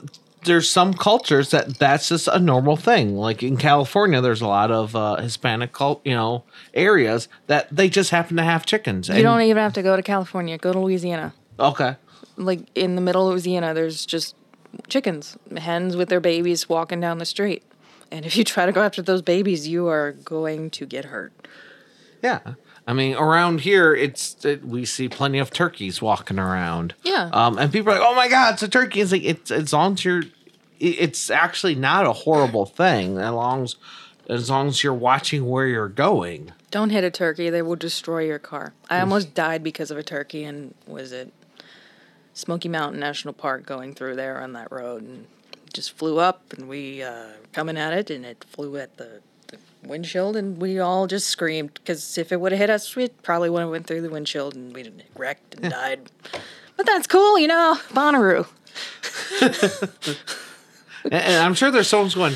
there's some cultures that that's just a normal thing. Like in California, there's a lot of uh, Hispanic cult, you know, areas that they just happen to have chickens. You don't even have to go to California. Go to Louisiana. okay. Like in the middle of Louisiana, there's just chickens, hens with their babies walking down the street. And if you try to go after those babies, you are going to get hurt. Yeah, I mean, around here, it's it, we see plenty of turkeys walking around. Yeah. um, and people are like, "Oh my god, it's a turkey!" It's like it's as long as you're, it's actually not a horrible thing as long as as long as you're watching where you're going. Don't hit a turkey; they will destroy your car. I almost died because of a turkey, and was it Smoky Mountain National Park going through there on that road, and just flew up, and we uh, coming at it, and it flew at the, the windshield, and we all just screamed because if it would have hit us, it probably would have went through the windshield, and we'd have wrecked and died. But that's cool, you know, Bonnaroo. and, and I'm sure there's someone's going,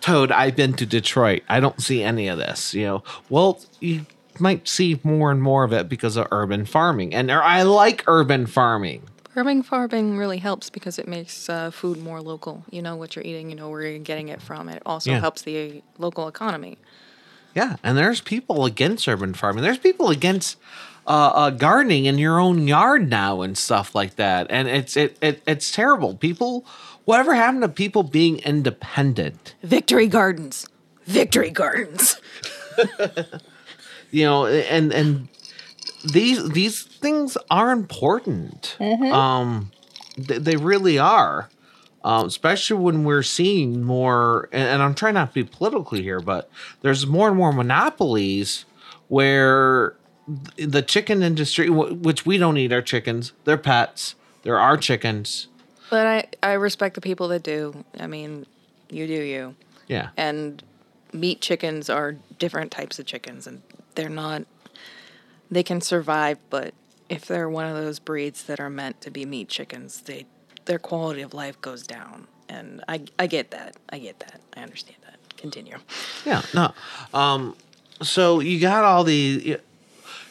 Toad, I've been to Detroit. I don't see any of this. You know, well, you might see more and more of it because of urban farming, and I like urban farming. Urban farming really helps because it makes uh, food more local. You know what you're eating, you know where you're getting it from. It also Yeah. helps the local economy. Yeah, and there's people against urban farming. There's people against uh, uh, gardening in your own yard now and stuff like that, and it's it, it it's terrible. People, whatever happened to people being independent? Victory Gardens. Victory Gardens. you know and and these these things are important. Um th- they really are. Um, especially when we're seeing more and, and i'm trying not to be political here but there's more and more monopolies where the chicken industry which we don't eat our chickens they're pets they're our chickens. But I, I respect the people that do. I mean, you do you. yeah. And meat chickens are different types of chickens, and they're not, they can survive, but if they're one of those breeds that are meant to be meat chickens, they their quality of life goes down. And I, I get that. I get that. I understand that. Continue. Yeah, no. Um, so you got all these,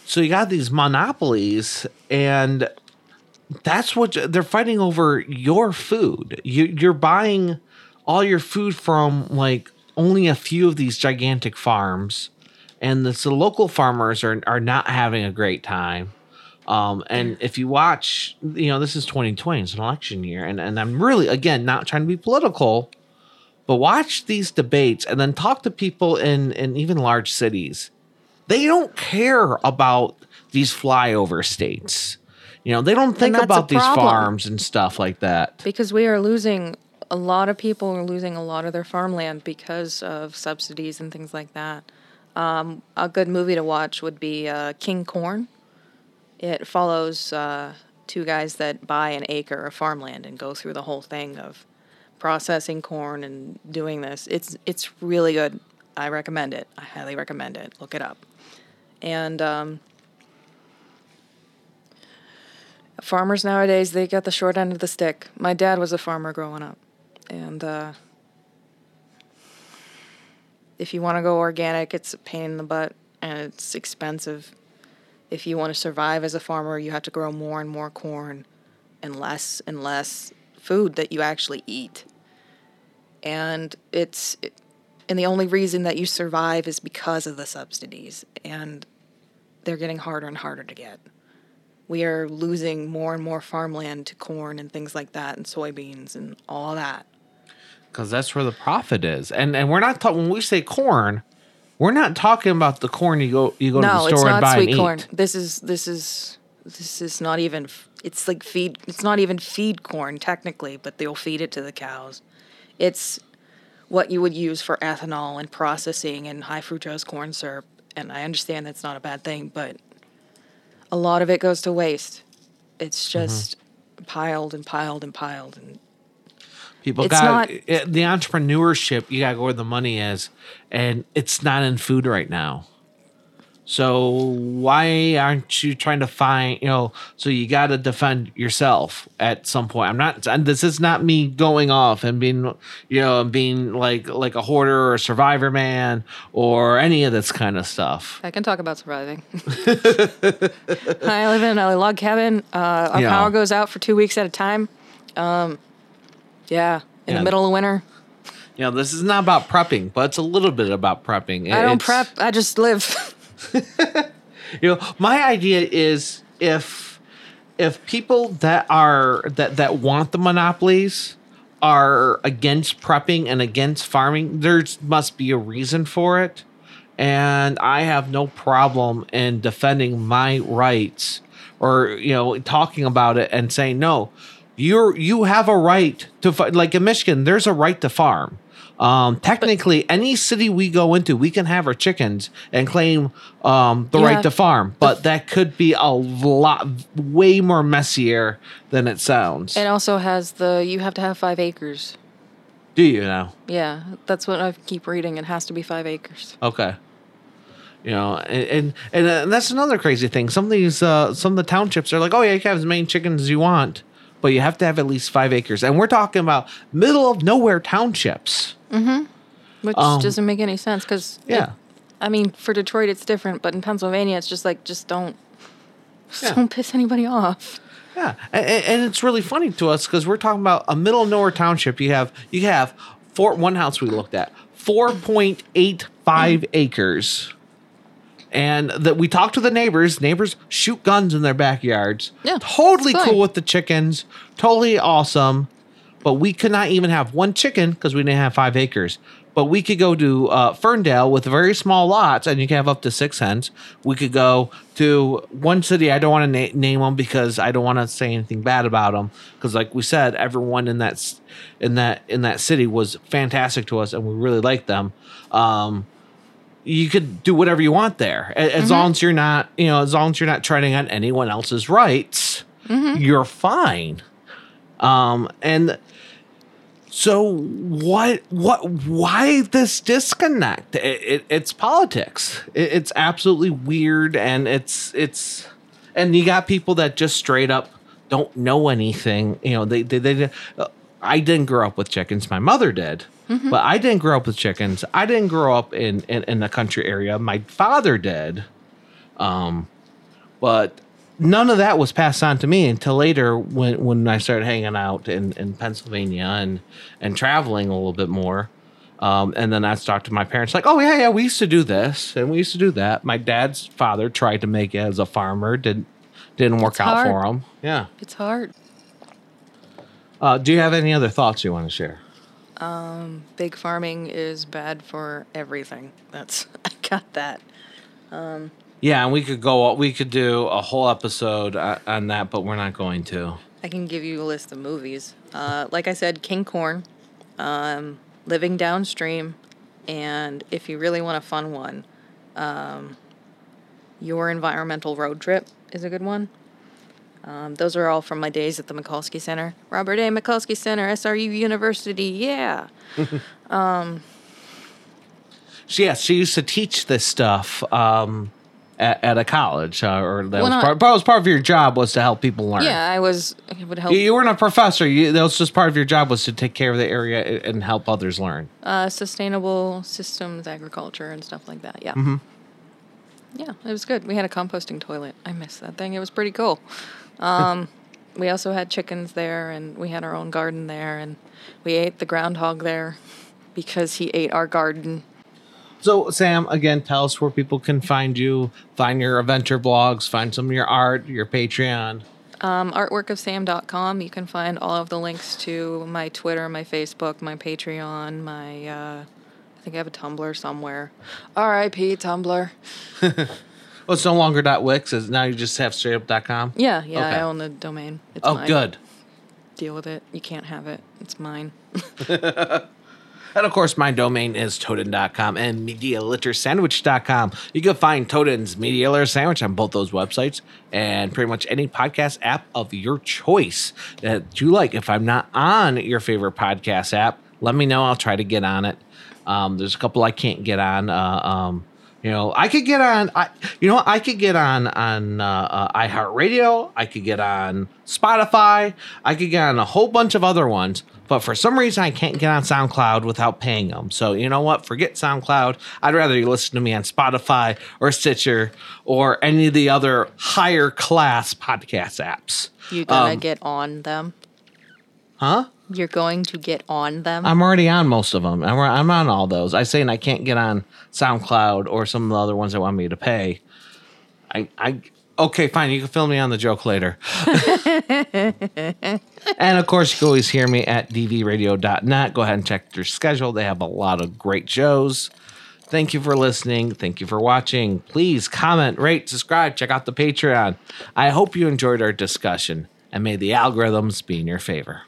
so you got these monopolies, and that's what they're fighting over your food. You, you're buying all your food from like only a few of these gigantic farms, and the, so local farmers are are not having a great time. Um, and if you watch, you know, this is 2020, it's an election year, and, and I'm really, again, not trying to be political, but watch these debates and then talk to people in, in even large cities. They don't care about these flyover states. You know, they don't think about these farms and stuff like that. Because we are losing a lot of people are losing a lot of their farmland because of subsidies and things like that. Um, a good movie to watch would be uh, King Corn. It follows uh, two guys that buy an acre of farmland and go through the whole thing of processing corn and doing this. It's it's really good. I recommend it. I highly recommend it. Look it up. And um, farmers nowadays they got the short end of the stick. My dad was a farmer growing up, and uh, if you want to go organic, it's a pain in the butt and it's expensive. If you want to survive as a farmer, you have to grow more and more corn and less and less food that you actually eat. And it's and the only reason that you survive is because of the subsidies and they're getting harder and harder to get. We are losing more and more farmland to corn and things like that and soybeans and all that. Because that's where the profit is. And and we're not talking when we say corn, we're not talking about the corn you go you go to the store and buy. No, it's not sweet and corn. eat. This is this is this is not even. It's like feed. It's not even feed corn technically, but they'll feed it to the cows. It's what you would use for ethanol and processing and high fructose corn syrup. And I understand that's not a bad thing, but a lot of it goes to waste. It's Mm-hmm. just piled and piled and piled. And People It's got not- it, the entrepreneurship. You got to go where the money is, and it's not in food right now. So why aren't you trying to find? You know, so you got to defend yourself at some point. I'm not. And this is not me going off and being, you know, and being like like a hoarder or a survivor man or any of this kind of stuff. I can talk about surviving. I live in a log cabin. Uh, our Yeah. power goes out for two weeks at a time. Um, yeah, in Yeah. the middle of winter. You know, this is not about prepping, but it's a little bit about prepping. I don't It's- prep. I just live. you know my idea is if if people that are that that want the monopolies are against prepping and against farming there must be a reason for it and i have no problem in defending my rights or you know talking about it and saying no you're you have a right to like in michigan there's a right to farm um, technically, any city we go into, we can have our chickens and claim um, the Yeah. right to farm, but that could be a lot, way more messier than it sounds. It also has the you have to have five acres. Do you know? Yeah, that's what I keep reading. It has to be five acres. Okay. You know, and and, and, uh, that's another crazy thing. Some of these, uh, some of the townships are like, oh yeah, you can have as many chickens as you want, but you have to have at least five acres. And we're talking about middle of nowhere townships. Which Um, doesn't make any sense because Yeah. I mean, for Detroit it's different, but in Pennsylvania it's just like just don't just Yeah. don't piss anybody off. Yeah, and, and it's really funny to us because we're talking about a middle of nowhere township. You have you have four one house we looked at four point eight five acres, and that we talked to the neighbors. Neighbors shoot guns in their backyards. Yeah, totally cool with the chickens. Totally awesome, but we could not even have one chicken because we didn't have five acres. But we could go to uh, Ferndale with very small lots, and you can have up to six hens. We could go to one city. I don't want to na- name them because I don't want to say anything bad about them. Because, like we said, everyone in that in that in that city was fantastic to us, and we really liked them. Um, you could do whatever you want there, as long as you're not, you know, as long as you're not treading on anyone else's rights. You're fine. Um, and so what what why this disconnect? It, it, it's politics. It, it's absolutely weird and it's it's and you got people that just straight up don't know anything. You know they they, they uh, i didn't grow up with chickens my mother did but i didn't grow up with chickens i didn't grow up in in, in the country area my father did um but none of that was passed on to me until later when when I started hanging out in, in Pennsylvania and and traveling a little bit more. Um, and then I talked to my parents like, oh yeah, yeah, we used to do this and we used to do that. My dad's father tried to make it as a farmer, didn't didn't work It's out for him. Yeah. It's hard. Uh, do you have any other thoughts you want to share? Big farming is bad for everything. That's I got that. Yeah, and we could go. We could do a whole episode on that, but we're not going to. I can give you a list of movies. Uh, like I said, King Corn, um, Living Downstream, and if you really want a fun one, um, Your Environmental Road Trip is a good one. Um, those are all from my days at the Macoskey Center. Robert A. Macoskey Center, SRU University, yeah. um, She, yes, she used to teach this stuff um, at, at a college, uh, or that Well, was, not- part, was part of your job was to help people learn. Yeah, I was, I would help You, you weren't a professor. You, that was just part of your job was to take care of the area and help others learn. uh, sustainable systems agriculture and stuff like that. Yeah. Mm-hmm. Yeah, it was good. We had a composting toilet. I missed that thing. It was pretty cool. Um, we also had chickens there, and we had our own garden there, and we ate the groundhog there because he ate our garden. So, Sam, again, tell us where people can find you, find your adventure blogs, find some of your art, your Patreon. Um, artworkofsam.com. You can find all of the links to my Twitter, my Facebook, my Patreon, my. Uh, I think I have a Tumblr somewhere. R.I.P. Tumblr. Well, it's no longer .wix. It's now you just have straightup.com. Yeah, yeah, Okay. I own the domain. It's Oh, mine. good. Deal with it. You can't have it. It's mine. And of course, my domain is Toten.com and MediaLitterSandwich.com. You can find Toten's Media Litter Sandwich on both those websites and pretty much any podcast app of your choice that you like. If I'm not on your favorite podcast app, let me know. I'll try to get on it. Um, there's a couple I can't get on. Uh, um, you know, I could get on. I, you know, I could get on on uh, uh, iHeartRadio. I could get on Spotify. I could get on a whole bunch of other ones. But for some reason, I can't get on SoundCloud without paying them. So you know what? Forget SoundCloud. I'd rather you listen to me on Spotify or Stitcher or any of the other higher class podcast apps. You gonna um, get on them? Huh? You're going to get on them? I'm already on most of them. I'm, I'm on all those. I say, and I can't get on SoundCloud or some of the other ones that want me to pay. I, I, okay, fine. You can fill me on the joke later. and of course, you can always hear me at dvradio.net. Go ahead and check their schedule. They have a lot of great shows. Thank you for listening. Thank you for watching. Please comment, rate, subscribe, check out the Patreon. I hope you enjoyed our discussion and may the algorithms be in your favor.